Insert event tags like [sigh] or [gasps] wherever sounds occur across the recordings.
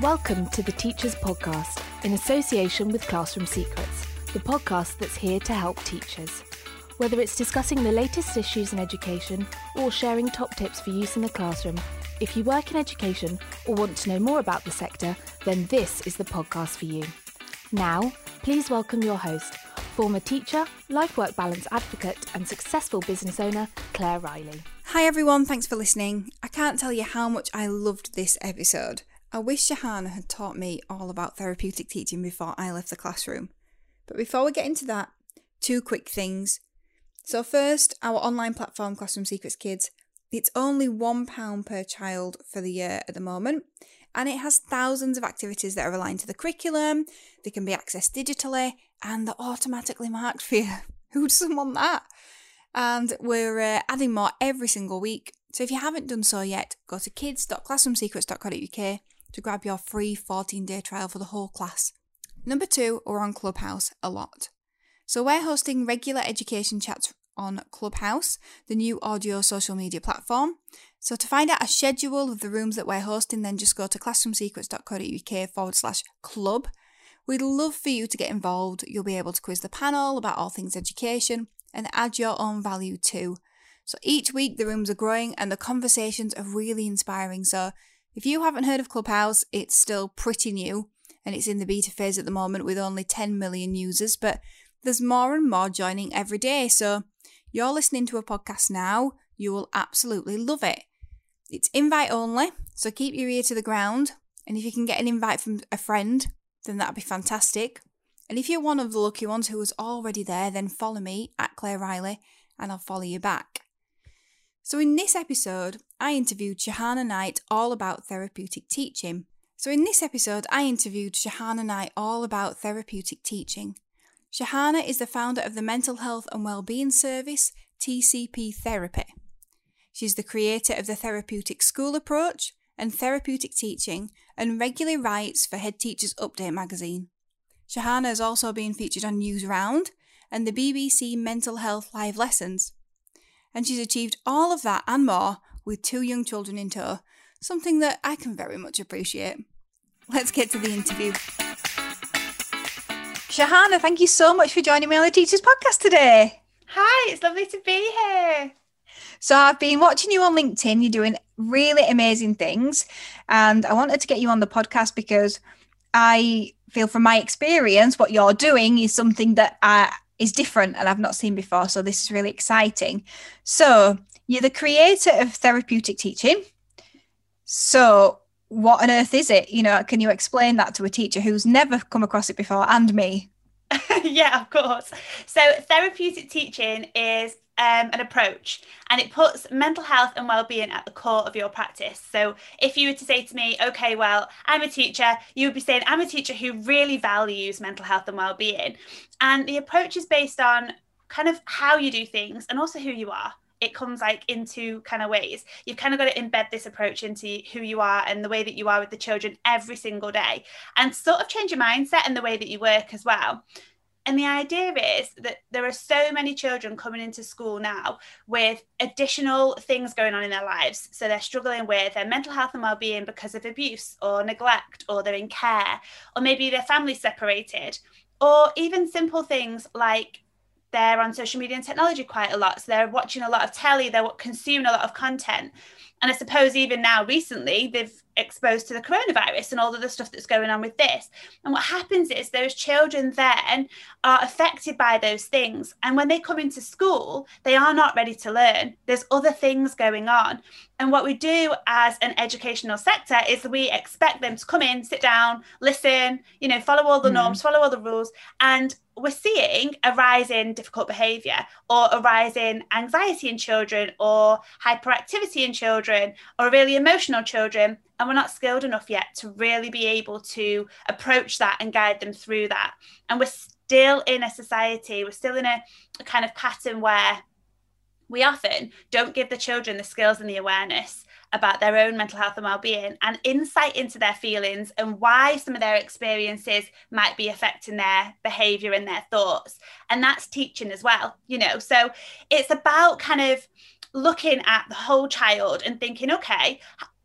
Welcome to the Teachers Podcast in association with Classroom Secrets, the podcast that's here to help teachers. Whether it's discussing the latest issues in education or sharing top tips for use in the classroom, if you work in education or want to know more about the sector, then this is the podcast for you. Now, please welcome your host, former teacher, life work balance advocate, and successful business owner, Claire Riley. Hi everyone, thanks for listening. I can't tell you how much I loved this episode. I wish Shahana had taught me all about therapeutic teaching before I left the classroom. But before we get into that, two quick things. So, first, our online platform, Classroom Secrets Kids, it's only £1 per child for the year at the moment, and it has thousands of activities that are aligned to the curriculum, they can be accessed digitally, and they're automatically marked for you. Who doesn't want that? And we're uh, adding more every single week. So if you haven't done so yet, go to kids.classroomsecrets.co.uk to grab your free 14 day trial for the whole class. Number two, we're on Clubhouse a lot. So we're hosting regular education chats on Clubhouse, the new audio social media platform. So to find out a schedule of the rooms that we're hosting, then just go to classroomsecrets.co.uk forward slash club. We'd love for you to get involved. You'll be able to quiz the panel about all things education and add your own value too. So each week the rooms are growing and the conversations are really inspiring. So if you haven't heard of Clubhouse, it's still pretty new and it's in the beta phase at the moment with only 10 million users, but there's more and more joining every day. So you're listening to a podcast now, you will absolutely love it. It's invite only, so keep your ear to the ground. And if you can get an invite from a friend, then that'd be fantastic. And if you're one of the lucky ones who was already there, then follow me at Claire Riley and I'll follow you back. So, in this episode, I interviewed Shahana Knight all about therapeutic teaching. So, in this episode, I interviewed Shahana Knight all about therapeutic teaching. Shahana is the founder of the mental health and wellbeing service, TPC Therapy. She's the creator of the Therapeutic School Approach and Therapeutic Teaching and regularly writes for Head Teachers Update magazine. Shahana has also been featured on Newsround and the BBC Mental Health Live Lessons and she's achieved all of that and more with two young children in tow, something that I can very much appreciate. Let's get to the interview. Shahana, thank you so much for joining me on the Teachers Podcast today. Hi, it's lovely to be here. So, I've been watching you on LinkedIn. You're doing really amazing things. And I wanted to get you on the podcast because I feel from my experience, what you're doing is something that I, is different and I've not seen before. So this is really exciting. So you're the creator of therapeutic teaching. So what on earth is it? You know, can you explain that to a teacher who's never come across it before and me? [laughs] yeah, of course. So therapeutic teaching is um, an approach and it puts mental health and well-being at the core of your practice. So if you were to say to me okay well i'm a teacher you would be saying i'm a teacher who really values mental health and well-being and the approach is based on kind of how you do things and also who you are. It comes like into kind of ways. You've kind of got to embed this approach into who you are and the way that you are with the children every single day and sort of change your mindset and the way that you work as well and the idea is that there are so many children coming into school now with additional things going on in their lives. So they're struggling with their mental health and well-being because of abuse or neglect, or they're in care, or maybe their family's separated, or even simple things like they're on social media and technology quite a lot. So they're watching a lot of telly, they're consuming a lot of content. And I suppose even now recently, they've exposed to the coronavirus and all of the stuff that's going on with this. And what happens is those children then are affected by those things. And when they come into school, they are not ready to learn. There's other things going on. And what we do as an educational sector is we expect them to come in, sit down, listen, you know, follow all the mm. norms, follow all the rules. And we're seeing a rise in difficult behavior or a rise in anxiety in children or hyperactivity in children or really emotional children and we're not skilled enough yet to really be able to approach that and guide them through that. And we're still in a society we're still in a, a kind of pattern where we often don't give the children the skills and the awareness about their own mental health and well-being and insight into their feelings and why some of their experiences might be affecting their behavior and their thoughts and that's teaching as well you know so it's about kind of looking at the whole child and thinking okay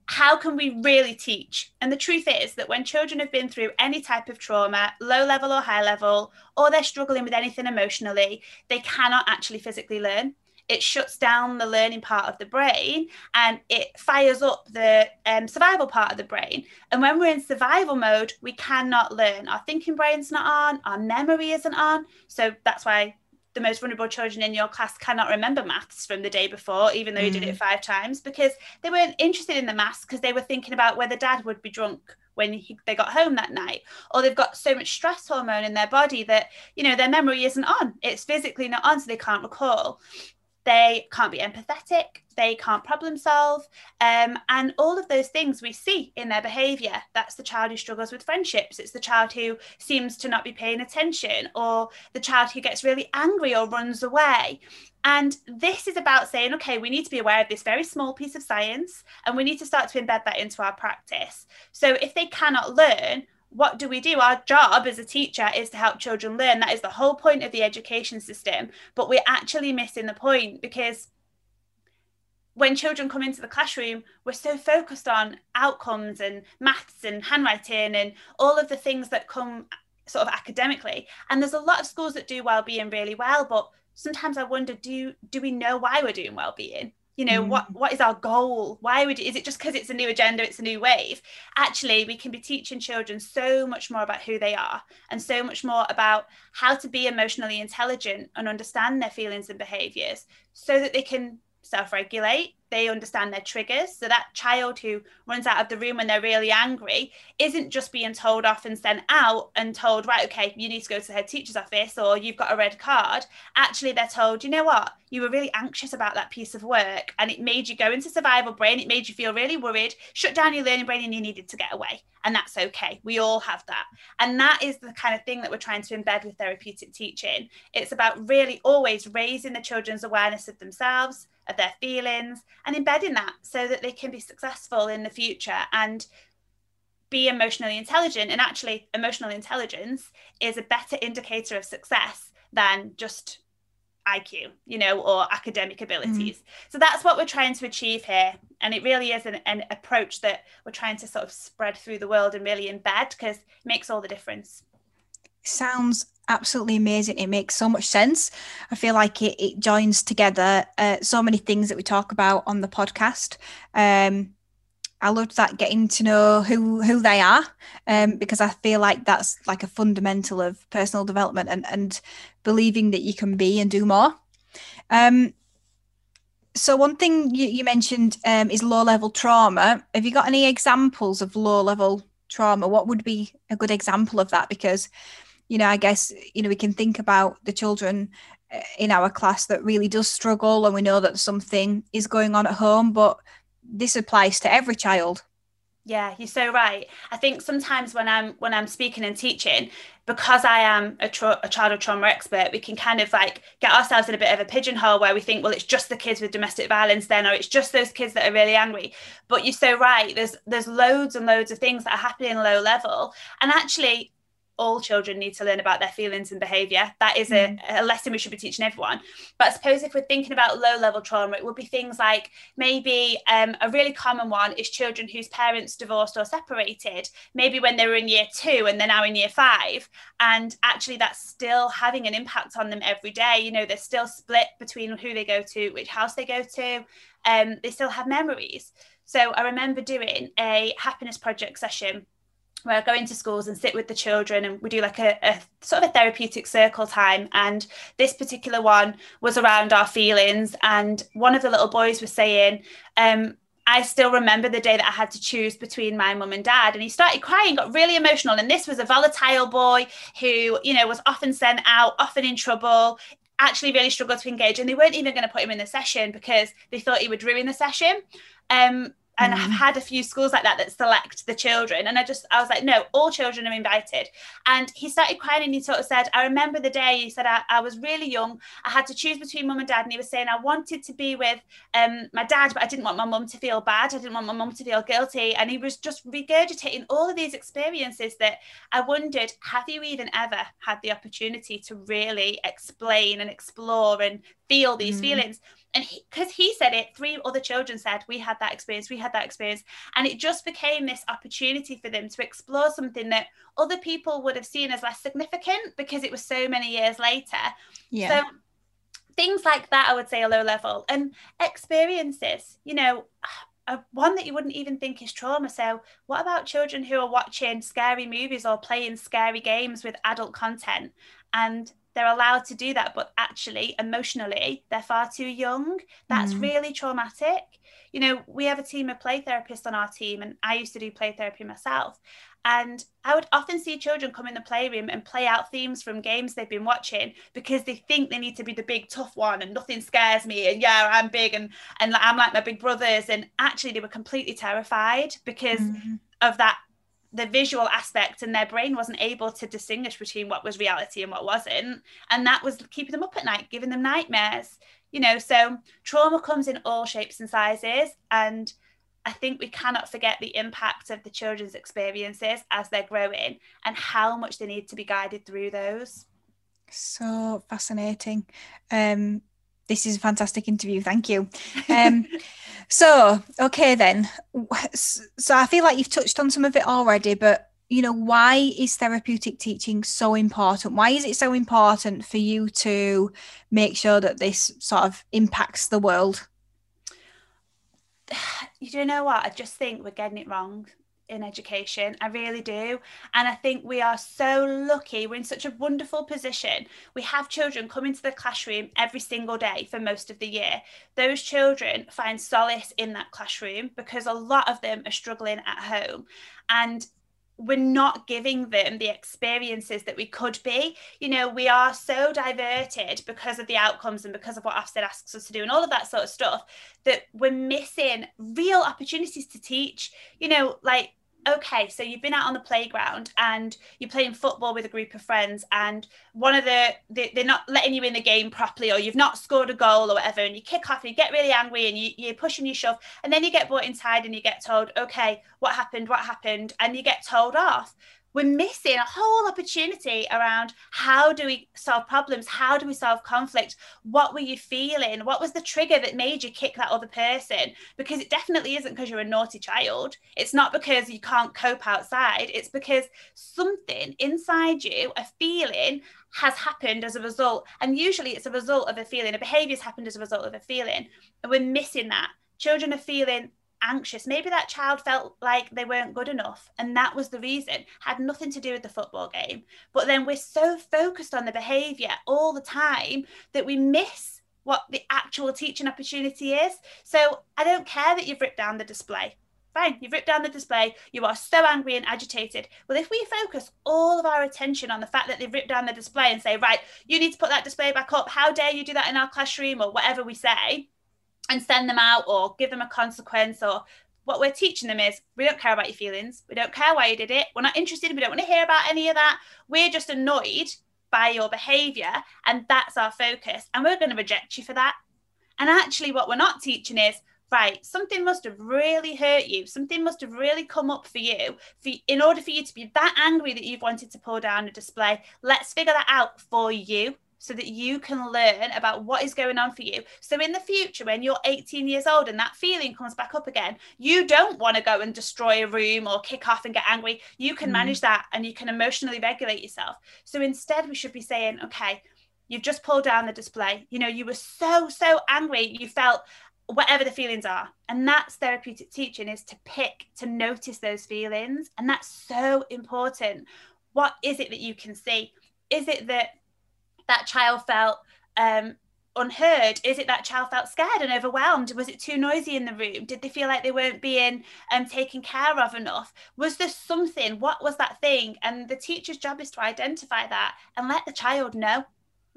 how can we really teach? And the truth is that when children have been through any type of trauma, low level or high level, or they're struggling with anything emotionally, they cannot actually physically learn. It shuts down the learning part of the brain and it fires up the um, survival part of the brain. And when we're in survival mode, we cannot learn. Our thinking brain's not on, our memory isn't on. So that's why the most vulnerable children in your class cannot remember maths from the day before, even though mm. you did it mm. five times, because they weren't interested in the maths because they were thinking about whether dad would be drunk when he, they got home that night or they've got so much stress hormone in their body that you know their memory isn't on it's physically not on so they can't recall they can't be empathetic, they can't problem solve, um, and all of those things we see in their behaviour. That's the child who struggles with friendships, it's the child who seems to not be paying attention, or the child who gets really angry or runs away. And this is about saying, okay, we need to be aware of this very small piece of science and we need to start to embed that into our practice. So if they cannot learn, what do we do? Our job as a teacher is to help children learn. That is the whole point of the education system. But we're actually missing the point because when children come into the classroom, we're so focused on outcomes and maths and handwriting and all of the things that come sort of academically. And there's a lot of schools that do well-being really well, but sometimes I wonder, do do we know why we're doing well-being? You know mm. what what is our goal why would is it just because it's a new agenda it's a new wave actually we can be teaching children so much more about who they are and so much more about how to be emotionally intelligent and understand their feelings and behaviors so that they can self-regulate they understand their triggers. So that child who runs out of the room when they're really angry isn't just being told off and sent out and told right okay you need to go to the head teacher's office or you've got a red card. Actually they're told you know what? You were really anxious about that piece of work and it made you go into survival brain. It made you feel really worried. Shut down your learning brain and you needed to get away. And that's okay. We all have that. And that is the kind of thing that we're trying to embed with therapeutic teaching. It's about really always raising the children's awareness of themselves of their feelings and embedding that so that they can be successful in the future and be emotionally intelligent. And actually, emotional intelligence is a better indicator of success than just IQ, you know, or academic abilities. Mm. So that's what we're trying to achieve here. And it really is an, an approach that we're trying to sort of spread through the world and really embed because it makes all the difference. Sounds absolutely amazing. It makes so much sense. I feel like it, it joins together uh, so many things that we talk about on the podcast. Um, I loved that getting to know who who they are um, because I feel like that's like a fundamental of personal development and and believing that you can be and do more. Um, so one thing you, you mentioned um, is low level trauma. Have you got any examples of low level trauma? What would be a good example of that? Because you know, I guess, you know, we can think about the children uh, in our class that really does struggle and we know that something is going on at home, but this applies to every child. Yeah, you're so right. I think sometimes when I'm when I'm speaking and teaching, because I am a, tra- a child trauma expert, we can kind of like get ourselves in a bit of a pigeonhole where we think, well, it's just the kids with domestic violence then, or it's just those kids that are really angry. But you're so right. There's there's loads and loads of things that are happening low level, and actually, all children need to learn about their feelings and behavior. That is a, mm. a, lesson we should be teaching everyone. But I suppose if we're thinking about low level trauma, it would be things like maybe um, a really common one is children whose parents divorced or separated, maybe when they were in year two and they're now in year five. And actually, that's still having an impact on them every day. You know, they're still split between who they go to, which house they go to. Um, they still have memories. So I remember doing a happiness project session where I go into schools and sit with the children and we do like a, a, sort of a therapeutic circle time. And this particular one was around our feelings. And one of the little boys was saying, um, I still remember the day that I had to choose between my mum and dad. And he started crying, got really emotional. And this was a volatile boy who, you know, was often sent out, often in trouble, actually really struggled to engage. And they weren't even going to put him in the session because they thought he would ruin the session. Um, and mm. I've had a few schools like that that select the children. And I just, I was like, no, all children are invited. And he started crying and he sort of said, I remember the day he said, I, I was really young. I had to choose between mum and dad. And he was saying, I wanted to be with um, my dad, but I didn't want my mum to feel bad. I didn't want my mum to feel guilty. And he was just regurgitating all of these experiences that I wondered, have you even ever had the opportunity to really explain and explore and feel these mm. feelings. And because he, he, said it three other children said we had that experience we had that experience. And it just became this opportunity for them to explore something that other people would have seen as less significant because it was so many years later. Yeah. So things like that i would say are low level. And experiences you know a, one that you wouldn't even think is trauma. So, what about children who are watching scary movies or playing scary games with adult content? And they're allowed to do that, but actually, emotionally, they're far too young? That's mm. really traumatic. You know, we have a team of play therapists on our team, and I used to do play therapy myself. And I would often see children come in the playroom and play out themes from games they've been watching because they think they need to be the big tough one and nothing scares me and yeah I'm big and and I'm like my big brothers and actually they were completely terrified because mm-hmm. of that the visual aspect and their brain wasn't able to distinguish between what was reality and what wasn't and that was keeping them up at night giving them nightmares you know so trauma comes in all shapes and sizes and I think we cannot forget the impact of the children's experiences as they're growing and how much they need to be guided through those. So fascinating. Um, this is a fantastic interview. Thank you. [laughs] Um, so, okay, then. So, I feel like you've touched on some of it already, but you know, why is therapeutic teaching so important? Why is it so important for you to make sure that this sort of impacts the world? [sighs] you don't know what? I just think we're getting it wrong in education. I really do. And I think we are so lucky. We're in such a wonderful position. We have children come into the classroom every single day for most of the year. Those children find solace in that classroom because a lot of them are struggling at home. And we're not giving them the experiences that we could be. You know, we are so diverted because of the outcomes and because of what Ofsted asks us to do and all of that sort of stuff that we're missing real opportunities to teach. You know, like okay, so you've been out on the playground and you're playing football with a group of friends, and one of the they, they're not letting you in the game properly, or you've not scored a goal or whatever, and you kick off and you get really angry and you, you're pushing your shove, and then you get brought inside and you get told, okay, what happened, what happened, and you get told off we're missing a whole opportunity around how do we solve problems? How do we solve conflict? What were you feeling? What was the trigger that made you kick that other person? Because it definitely isn't because you're a naughty child. It's not because you can't cope outside. It's because something inside you a feeling has happened as a result. And usually it's a result of a feeling. A behavior has happened as a result of a feeling. And we're missing that. Children are feeling anxious. Maybe that child felt like they weren't good enough, and that was the reason. Had nothing to do with the football game. But then we're so focused on the behavior all the time that we miss what the actual teaching opportunity is. So I don't care that you've ripped down the display. Fine, you've ripped down the display. You are so angry and agitated. Well, if we focus all of our attention on the fact that they've ripped down the display and say, right, you need to put that display back up. How dare you do that in our classroom or whatever we say, and send them out or give them a consequence or what we're teaching them is we don't care about your feelings. We don't care why you did it. We're not interested. We don't want to hear about any of that. We're just annoyed by your behavior. And that's our focus. And we're going to reject you for that. And actually, what we're not teaching is right, something must have really hurt you. Something must have really come up for you for, in order for you to be that angry that you've wanted to pull down a display. Let's figure that out for you so that you can learn about what is going on for you. So in the future, when you're 18 years old and that feeling comes back up again, you don't want to go and destroy a room or kick off and get angry. You can mm. manage that and you can emotionally regulate yourself. So instead, we should be saying, okay, you've just pulled down the display. You know, you were so, so angry, you felt whatever the feelings are. And that's therapeutic teaching is to pick, to notice those feelings. And that's so important. What is it that you can see? Is it that that child felt um, unheard? Is it that child felt scared and overwhelmed? Was it too noisy in the room? Did they feel like they weren't being um, taken care of enough? Was there something? What was that thing? And the teacher's job is to identify that and let the child know.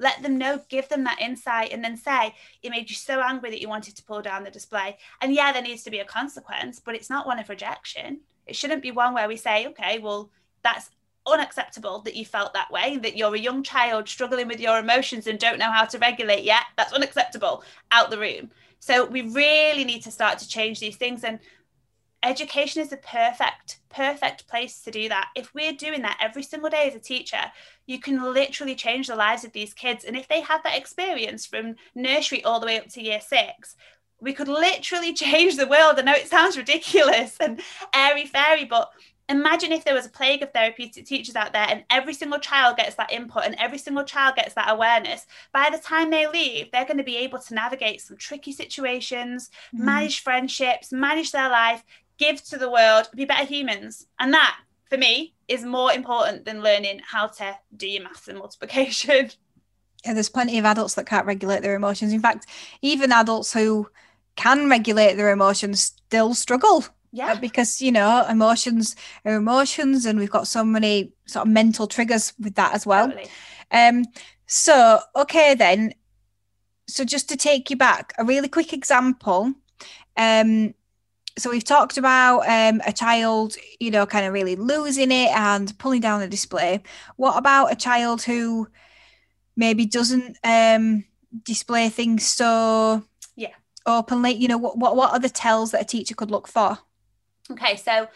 Let them know, give them that insight, and then say, It made you so angry that you wanted to pull down the display. And yeah, there needs to be a consequence, but it's not one of rejection. It shouldn't be one where we say, Okay, well, that's unacceptable that you felt that way, that you're a young child struggling with your emotions and don't know how to regulate yet. That's unacceptable. Out the room. So we really need to start to change these things. And education is the perfect perfect place to do that if we're doing that every single day as a teacher you can literally change the lives of these kids and if they have that experience from nursery all the way up to year six we could literally [laughs] change the world i know it sounds ridiculous and airy fairy but imagine if there was a plague of therapeutic teachers out there and every single child gets that input and every single child gets that awareness. By the time they leave they're going to be able to navigate some tricky situations mm. manage friendships manage their life give to the world be better humans. And that for me is more important than learning how to do your maths and multiplication. [laughs] Yeah there's plenty of adults that can't regulate their emotions. In fact even adults who can regulate their emotions still struggle yeah. Because you know emotions are emotions and we've got so many sort of mental triggers with that as well. Totally. um so okay then. So just to take you back a really quick example. Um so we've talked about um, a child you know kind of really losing it and pulling down the display. What about a child who maybe doesn't um display things so yeah. openly? You know what, what what are the tells that a teacher could look for Okay, so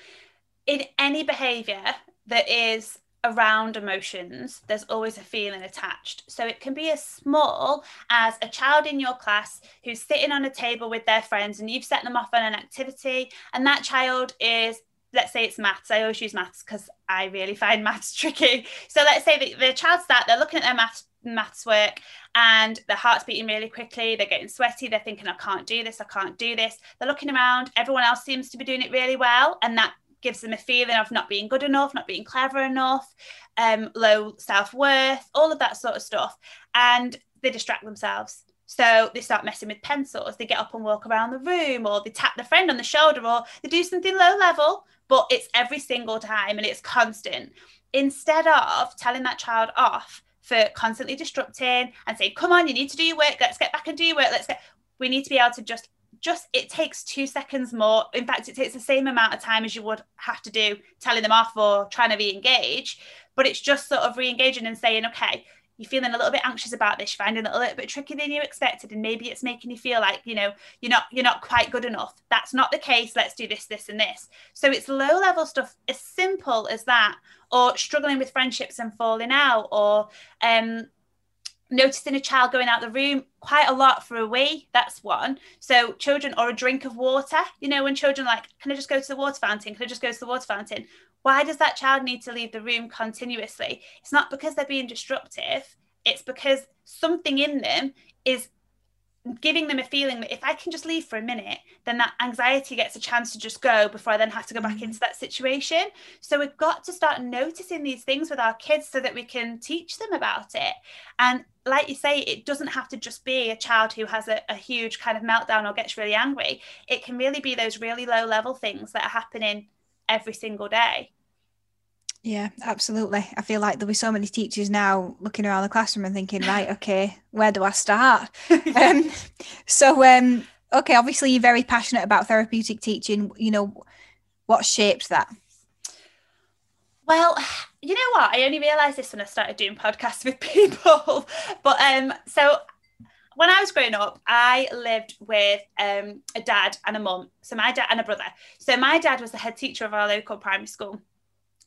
in any behavior that is around emotions, there's always a feeling attached. So it can be as small as a child in your class who's sitting on a table with their friends and you've set them off on an activity, and that child is let's say it's maths. I always use maths because I really find maths [laughs] tricky. So let's say the, the child start, they're looking at their maths maths work and their heart's beating really quickly they're getting sweaty they're thinking i can't do this i can't do this. They're looking around everyone else seems to be doing it really well and that gives them a feeling of not being good enough not being clever enough um, low self-worth all of that sort of stuff and they distract themselves. So they start messing with pencils they get up and walk around the room or they tap their friend on the shoulder or they do something low level but it's every single time and it's constant. Instead of telling that child off for constantly disrupting and saying, come on, you need to do your work. Let's get back and do your work. Let's get, we need to be able to just, just, it takes two seconds more. In fact, it takes the same amount of time as you would have to do telling them off or trying to re engage. But it's just sort of re engaging and saying, okay, you're feeling a little bit anxious about this, you're finding it a little bit trickier than you expected, and maybe it's making you feel like, you know, you're not you're not quite good enough. That's not the case. Let's do this, this, and this. So it's low level stuff as simple as that, or struggling with friendships and falling out, or um noticing a child going out the room quite a lot for a wee that's one so children or a drink of water you know when children like can i just go to the water fountain can i just go to the water fountain why does that child need to leave the room continuously it's not because they're being disruptive it's because something in them is giving them a feeling that if I can just leave for a minute, then that anxiety gets a chance to just go before I then have to go back mm-hmm. into that situation. So we've got to start noticing these things with our kids so that we can teach them about it. And like you say, it doesn't have to just be a child who has a, a huge kind of meltdown or gets really angry. It can really be those really low level things that are happening every single day. Yeah, absolutely. I feel like there'll be so many teachers now looking around the classroom and thinking, right, [laughs] okay, where do I start? um, so, um, okay, obviously you're very passionate about therapeutic teaching. You know, what shaped that? Well, you know what? I only realised this when I started doing podcasts [laughs] with people. but um, so when I was growing up, I lived with um, a dad and a mum. So my dad and a brother. So my dad was the head teacher of our local primary school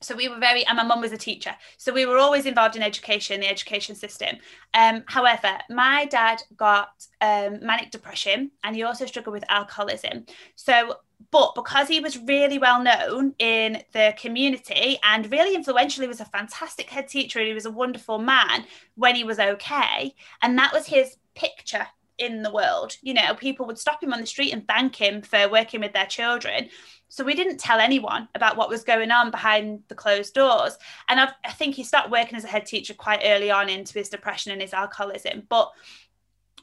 so we were very and my mum was a teacher so we were always involved in education the education system um, however my dad got um, manic depression and he also struggled with alcoholism so but because he was really well known in the community and really influential he was a fantastic head teacher and he was a wonderful man when he was okay and that was his picture in the world you know people would stop him on the street and thank him for working with their children so we didn't tell anyone about what was going on behind the closed doors. And I've, i think he started working as a head teacher quite early on into his depression and his alcoholism. But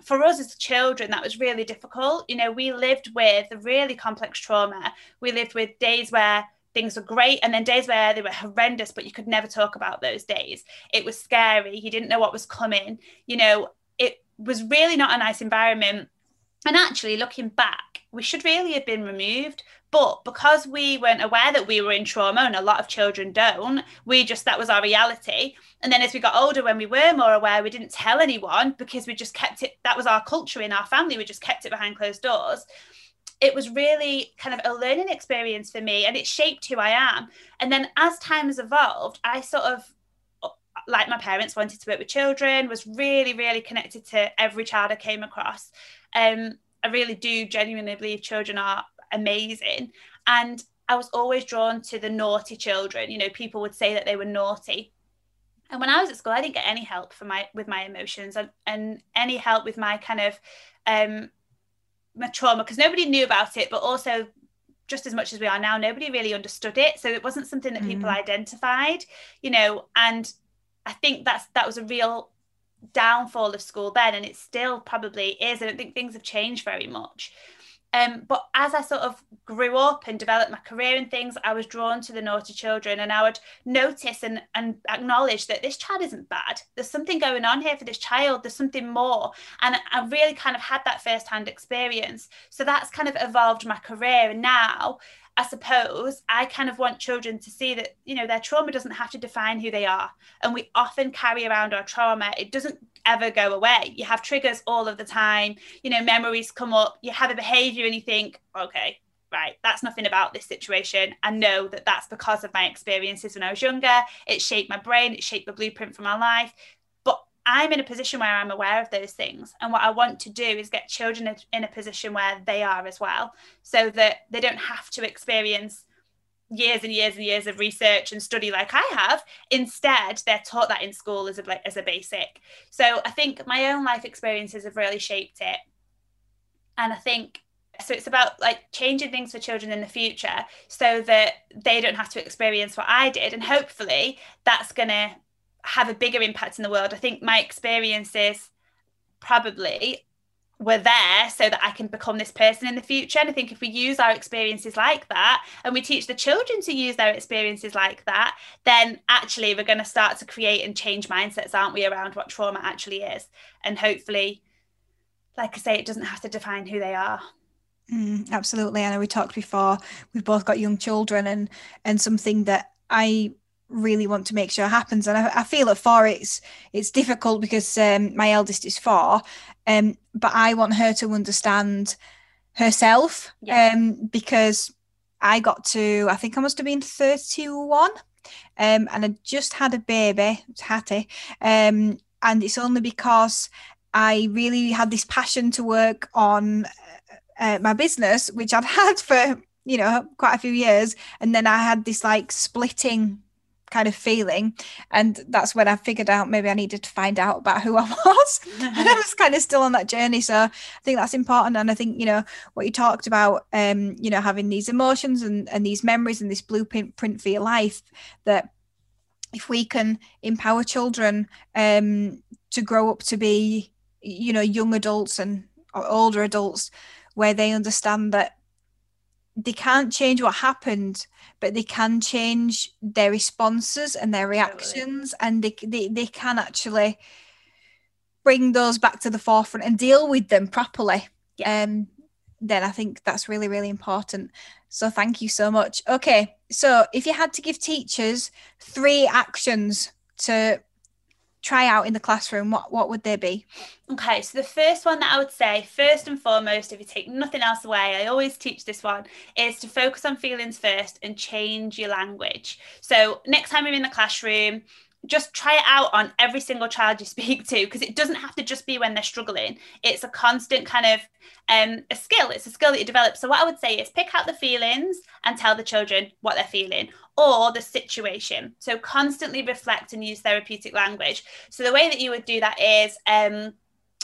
for us as children, that was really difficult. You know, we lived with really complex trauma. We lived with days where things were great and then days where they were horrendous, but you could never talk about those days. It was scary. You didn't know what was coming. You know, it was really not a nice environment. And actually, looking back, we should really have been removed but because we weren't aware that we were in trauma, and a lot of children don't, we just, that was our reality. And then as we got older, when we were more aware, we didn't tell anyone because we just kept it, that was our culture in our family. We just kept it behind closed doors. it was really kind of a learning experience for me and it shaped who I am. And then as time has evolved, I sort of like my parents wanted to work with children, was really, really connected to every child I came across. Um, I really do genuinely believe children are amazing. And I was always drawn to the naughty children. You know, people would say that they were naughty. And when I was at school, I didn't get any help for my with my emotions and, and any help with my kind of um my trauma because nobody knew about it, but also just as much as we are now, nobody really understood it. So it wasn't something that people mm. identified, you know, and I think that's that was a real downfall of school then, and it still probably is. I don't think things have changed very much. Um, but as I sort of grew up and developed my career and things, I was drawn to the naughty children and I would notice and, and acknowledge that this child isn't bad. There's something going on here for this child. There's something more. And I really kind of had that firsthand experience. So that's kind of evolved my career. And now I suppose I kind of want children to see that, you know, their trauma doesn't have to define who they are. And we often carry around our trauma. It doesn't ever go away. You have triggers all of the time. You know, memories come up, you have a behavior and you think, okay, right, that's nothing about this situation. I know that that's because of my experiences when I was younger. It shaped my brain, it shaped the blueprint for my life. But I'm in a position where I'm aware of those things. And what I want to do is get children in a position where they are as well, so that they don't have to experience years and years and years of research and study like I have. Instead, they're taught that in school as a, as a basic. So I think my own life experiences have really shaped it. And I think so it's about like changing things for children in the future so that they don't have to experience what I did. And hopefully that's going to have a bigger impact in the world. I think my experiences probably were there so that I can become this person in the future. And I think if we use our experiences like that and we teach the children to use their experiences like that, then actually we're going to start to create and change mindsets, aren't we, around what trauma actually is. And hopefully, like I say, it doesn't have to define who they are. Mm, absolutely. I know we talked before, we've both got young children and and something that I really want to make sure happens. And I, I feel at four it's it's difficult because um, my eldest is four, um, but I want her to understand herself yeah. um, because I got to I think I must have been thirty one. Um, and I just had a baby, Hattie, um, and it's only because I really had this passion to work on uh, my business, which I'd [laughs] had for you know quite a few years, and then I had this like splitting kind of feeling. And that's when I figured out maybe I needed to find out about who I [laughs] was. [laughs] and I was kind of still on that journey. So I think that's important. And I think, you know, what you talked about, um, you know, having these emotions and, and these memories and this blueprint print for your life that if we can empower children um, to grow up to be, you know, young adults and older adults where they understand that they can't change what happened, but they can change their responses and their reactions, totally. and they, they they can actually bring those back to the forefront and deal with them properly. Yeah. Um, then I think that's really really important. So thank you so much. Okay, so if you had to give teachers three actions to try out in the classroom, what what would they be? Okay, so the first one that I would say, first and foremost, if you take nothing else away, I always teach this one, is to focus on feelings first and change your language. So next time you're in the classroom, just try it out on every single child you [laughs] speak to because it doesn't have to just be when they're struggling. It's a constant kind of um a skill. It's a skill that you develop. So what i would say is pick out the feelings and tell the children what they're feeling or the situation. So constantly reflect and use therapeutic language. So the way that you would do that is um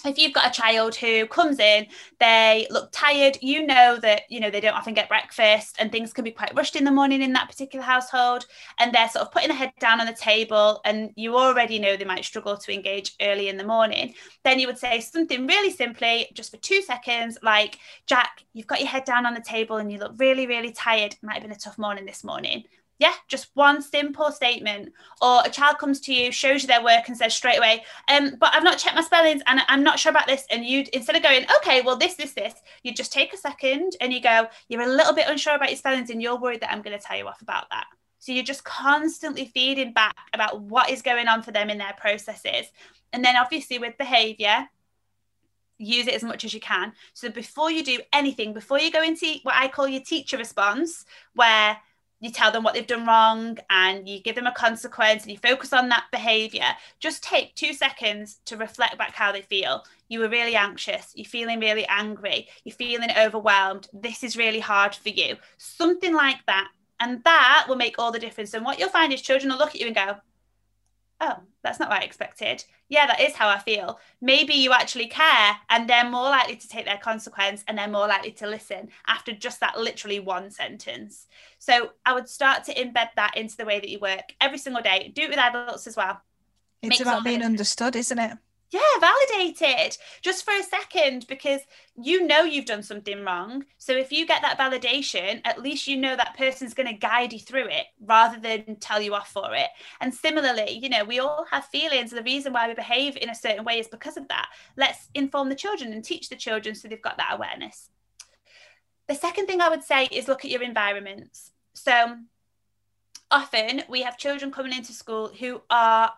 if you've got a child who comes in they look tired you know that you know they don't often get breakfast and things can be quite rushed in the morning in that particular household and they're sort of putting their head down on the table and you already know they might struggle to engage early in the morning then you would say something really simply just for two seconds like jack you've got your head down on the table and you look really really tired. Might have been a tough morning this morning yeah, just one simple statement. Or a child comes to you, shows you their work, and says straight away, um, but I've not checked my spellings and I'm not sure about this. And you, instead of going, okay, well, this, this, this, you just take a second and you go, you're a little bit unsure about your spellings and you're worried that I'm going to tell you off about that. So you're just constantly feeding back about what is going on for them in their processes. And then obviously with behavior, use it as much as you can. So before you do anything, before you go into what I call your teacher response, where you tell them what they've done wrong and you give them a consequence and you focus on that behavior, just take two seconds to reflect back how they feel. You were really anxious, you're feeling really angry, you're feeling overwhelmed. This is really hard for you. Something like that. And that will make all the difference. And what you'll find is children will look at you and go, oh, that's not what I expected. Yeah, that is how I feel. Maybe you actually care, and they're more likely to take their consequence and they're more likely to listen after just that literally one sentence. So I would start to embed that into the way that you work every single day. Do it with adults as well. It's Make about being understood, isn't it? Yeah validate it just for a second because you know you've done something wrong. So if you get that validation at least you know that person's going to guide you through it rather than tell you off for it. And similarly you know we all have feelings. The reason why we behave in a certain way is because of that. Let's inform the children and teach the children so they've got that awareness. The second thing i would say is look at your environments. So often we have children coming into school who are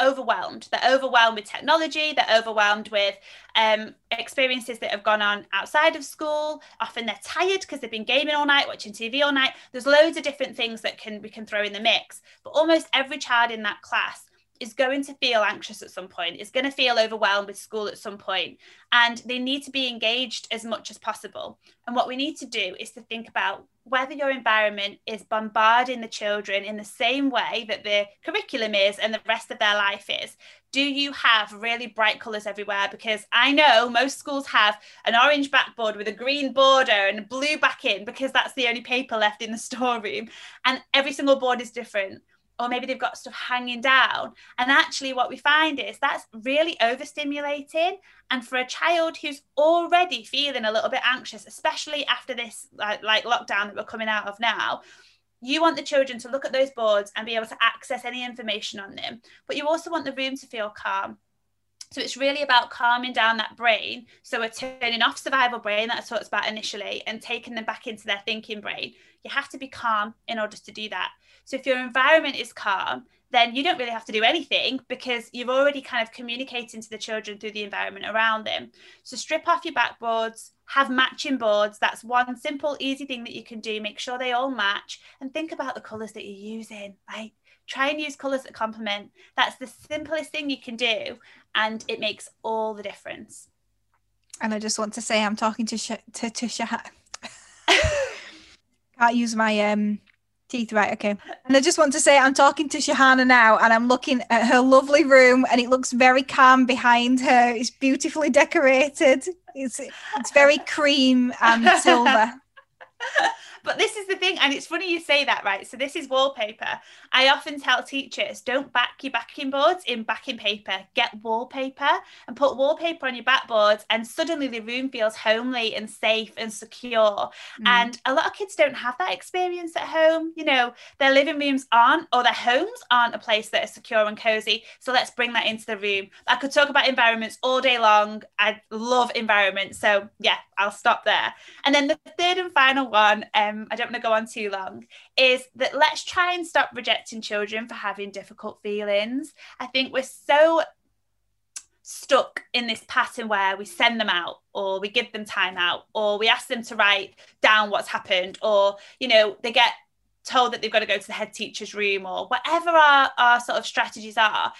overwhelmed. They're overwhelmed with technology. They're overwhelmed with um, experiences that have gone on outside of school. Often they're tired because they've been gaming all night, watching TV all night. There's loads of different things that can we can throw in the mix. But almost every child in that class is going to feel anxious at some point, is going to feel overwhelmed with school at some point, and they need to be engaged as much as possible. And what we need to do is to think about whether your environment is bombarding the children in the same way that the curriculum is and the rest of their life is. Do you have really bright colours everywhere? Because I know most schools have an orange backboard with a green border and a blue backing because that's the only paper left in the [laughs] storeroom. And every single board is different or maybe they've got stuff hanging down. And actually, what we find is that's really overstimulating. And for a child who's already feeling a little bit anxious, especially after this like, like lockdown that we're coming out of now, you want the children to look at those boards and be able to access any information on them. But you also want the room to feel calm. So it's really about calming down that brain. So we're turning off survival brain that I talked about initially and taking them back into their thinking brain. You have to be calm in order to do that. So if your environment is calm, then you don't really have to do anything because you're already kind of communicating to the children through the environment around them. So strip off your backboards, have matching boards. That's one simple, easy thing that you can do. Make sure they all match and think about the colours that you're using, right? Try and use colours that complement. That's the simplest thing you can do, and it makes all the difference. And I just want to say, I'm talking to Sh- to, Shah. [laughs] [laughs] Can't use my um Teeth, right? Okay. And I just want to say, I'm talking to Shahana now, and I'm looking at her lovely room, and it looks very calm behind her. It's beautifully decorated. It's it's very cream and [laughs] silver. But this is the thing, and it's funny you say that, right? So this is wallpaper. I often tell teachers, don't back your backing boards in backing paper. Get wallpaper and put wallpaper on your backboards, and suddenly the room feels homely and safe and secure. Mm. And a lot of kids don't have that experience at home. You know, their living rooms aren't, or their homes aren't a place that is secure and cozy. So let's bring that into the room. I could talk about environments all day long. I love environments. So yeah, I'll stop there. And then the third and final one, um, um, I don't want to go on too long, is that let's try and stop rejecting children for having difficult feelings. I think we're so stuck in this pattern where we send them out or we give them time out or we ask them to write down what's happened or you know they get told that they've got to go to the head teacher's room or whatever our, our sort of strategies are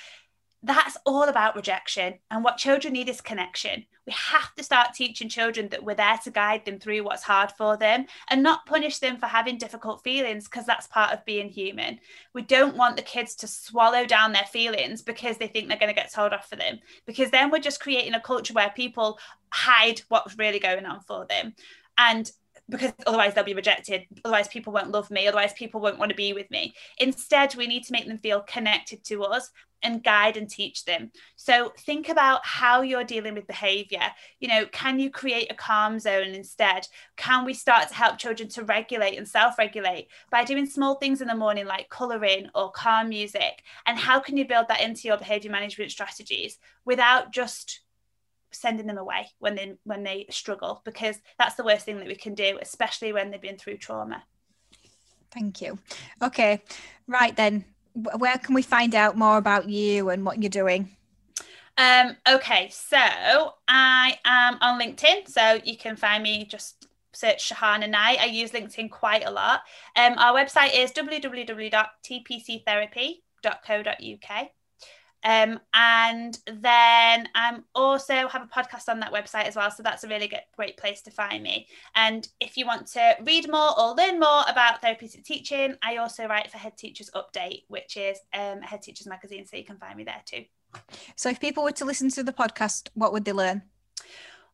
that's all about rejection. And what children need is connection. We have to start teaching children that we're there to guide them through what's hard for them and not punish them for having difficult feelings because that's part of being human. We don't want the kids to swallow down their feelings because they think they're going to get told off for them, because then we're just creating a culture where people hide what's really going on for them. And because otherwise they'll be rejected. Otherwise, people won't love me. Otherwise, people won't want to be with me. Instead, we need to make them feel connected to us and guide and teach them. So think about how you're dealing with behavior. You know, can you create a calm zone instead? Can we start to help children to regulate and self regulate by doing small things in the morning like colouring or calm music? And how can you build that into your behavior management strategies without just sending them away when they when they struggle because that's the worst thing that we can do especially when they've been through trauma thank you okay right then where can we find out more about you and what you're doing Um, okay, so I am on LinkedIn, so you can find me just search Shahana Knight. I use LinkedIn quite a lot. Um, our website is www.tpctherapy.co.uk. Um, and then I'm also have a podcast on that website as well. So that's a really good, great place to find me. And if you want to read more or learn more about therapeutic teaching, I also write for Head Teachers Update, which is um, a Head Teachers magazine. So you can find me there too. So if people were to listen to the podcast, what would they learn?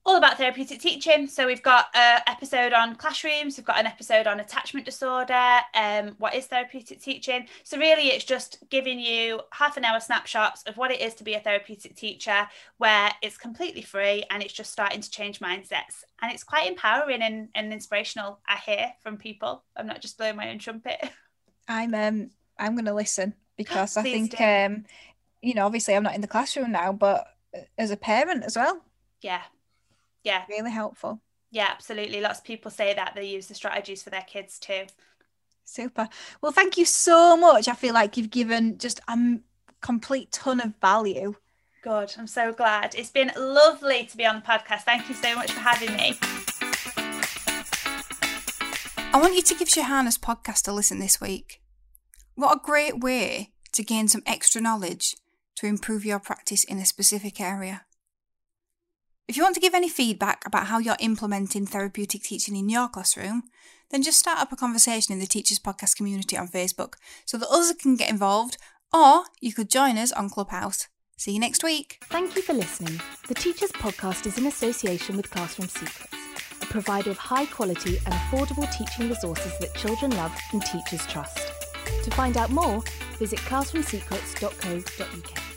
All about therapeutic teaching. So we've got an episode on classrooms, we've got an episode on attachment disorder, um, what is therapeutic teaching. So really it's just giving you half an hour snapshots of what it is to be a therapeutic teacher where it's completely free and it's just starting to change mindsets. And it's quite empowering and, and inspirational, I hear from people. I'm not just blowing my own trumpet. I'm um I'm gonna listen because [gasps] I think do. um you know, obviously I'm not in the classroom now, but as a parent as well. Yeah, yeah. Really helpful. Yeah absolutely. Lots of people say that they use the strategies for their kids too. Super. Well thank you so much. I feel like you've given just a complete ton of value. Good. I'm so glad. It's been lovely to be on the podcast. Thank you so much for having me. I want you to give shahana's podcast a listen this week. What a great way to gain some extra knowledge to improve your practice in a specific area if you want to give any feedback about how you're implementing therapeutic teaching in your classroom, then just start up a conversation in the Teachers Podcast community on Facebook so that others can get involved, or you could join us on Clubhouse. See you next week. Thank you for listening. The Teachers Podcast is in association with Classroom Secrets, a provider of high quality and affordable teaching resources that children love and teachers trust. To find out more, visit classroomsecrets.co.uk.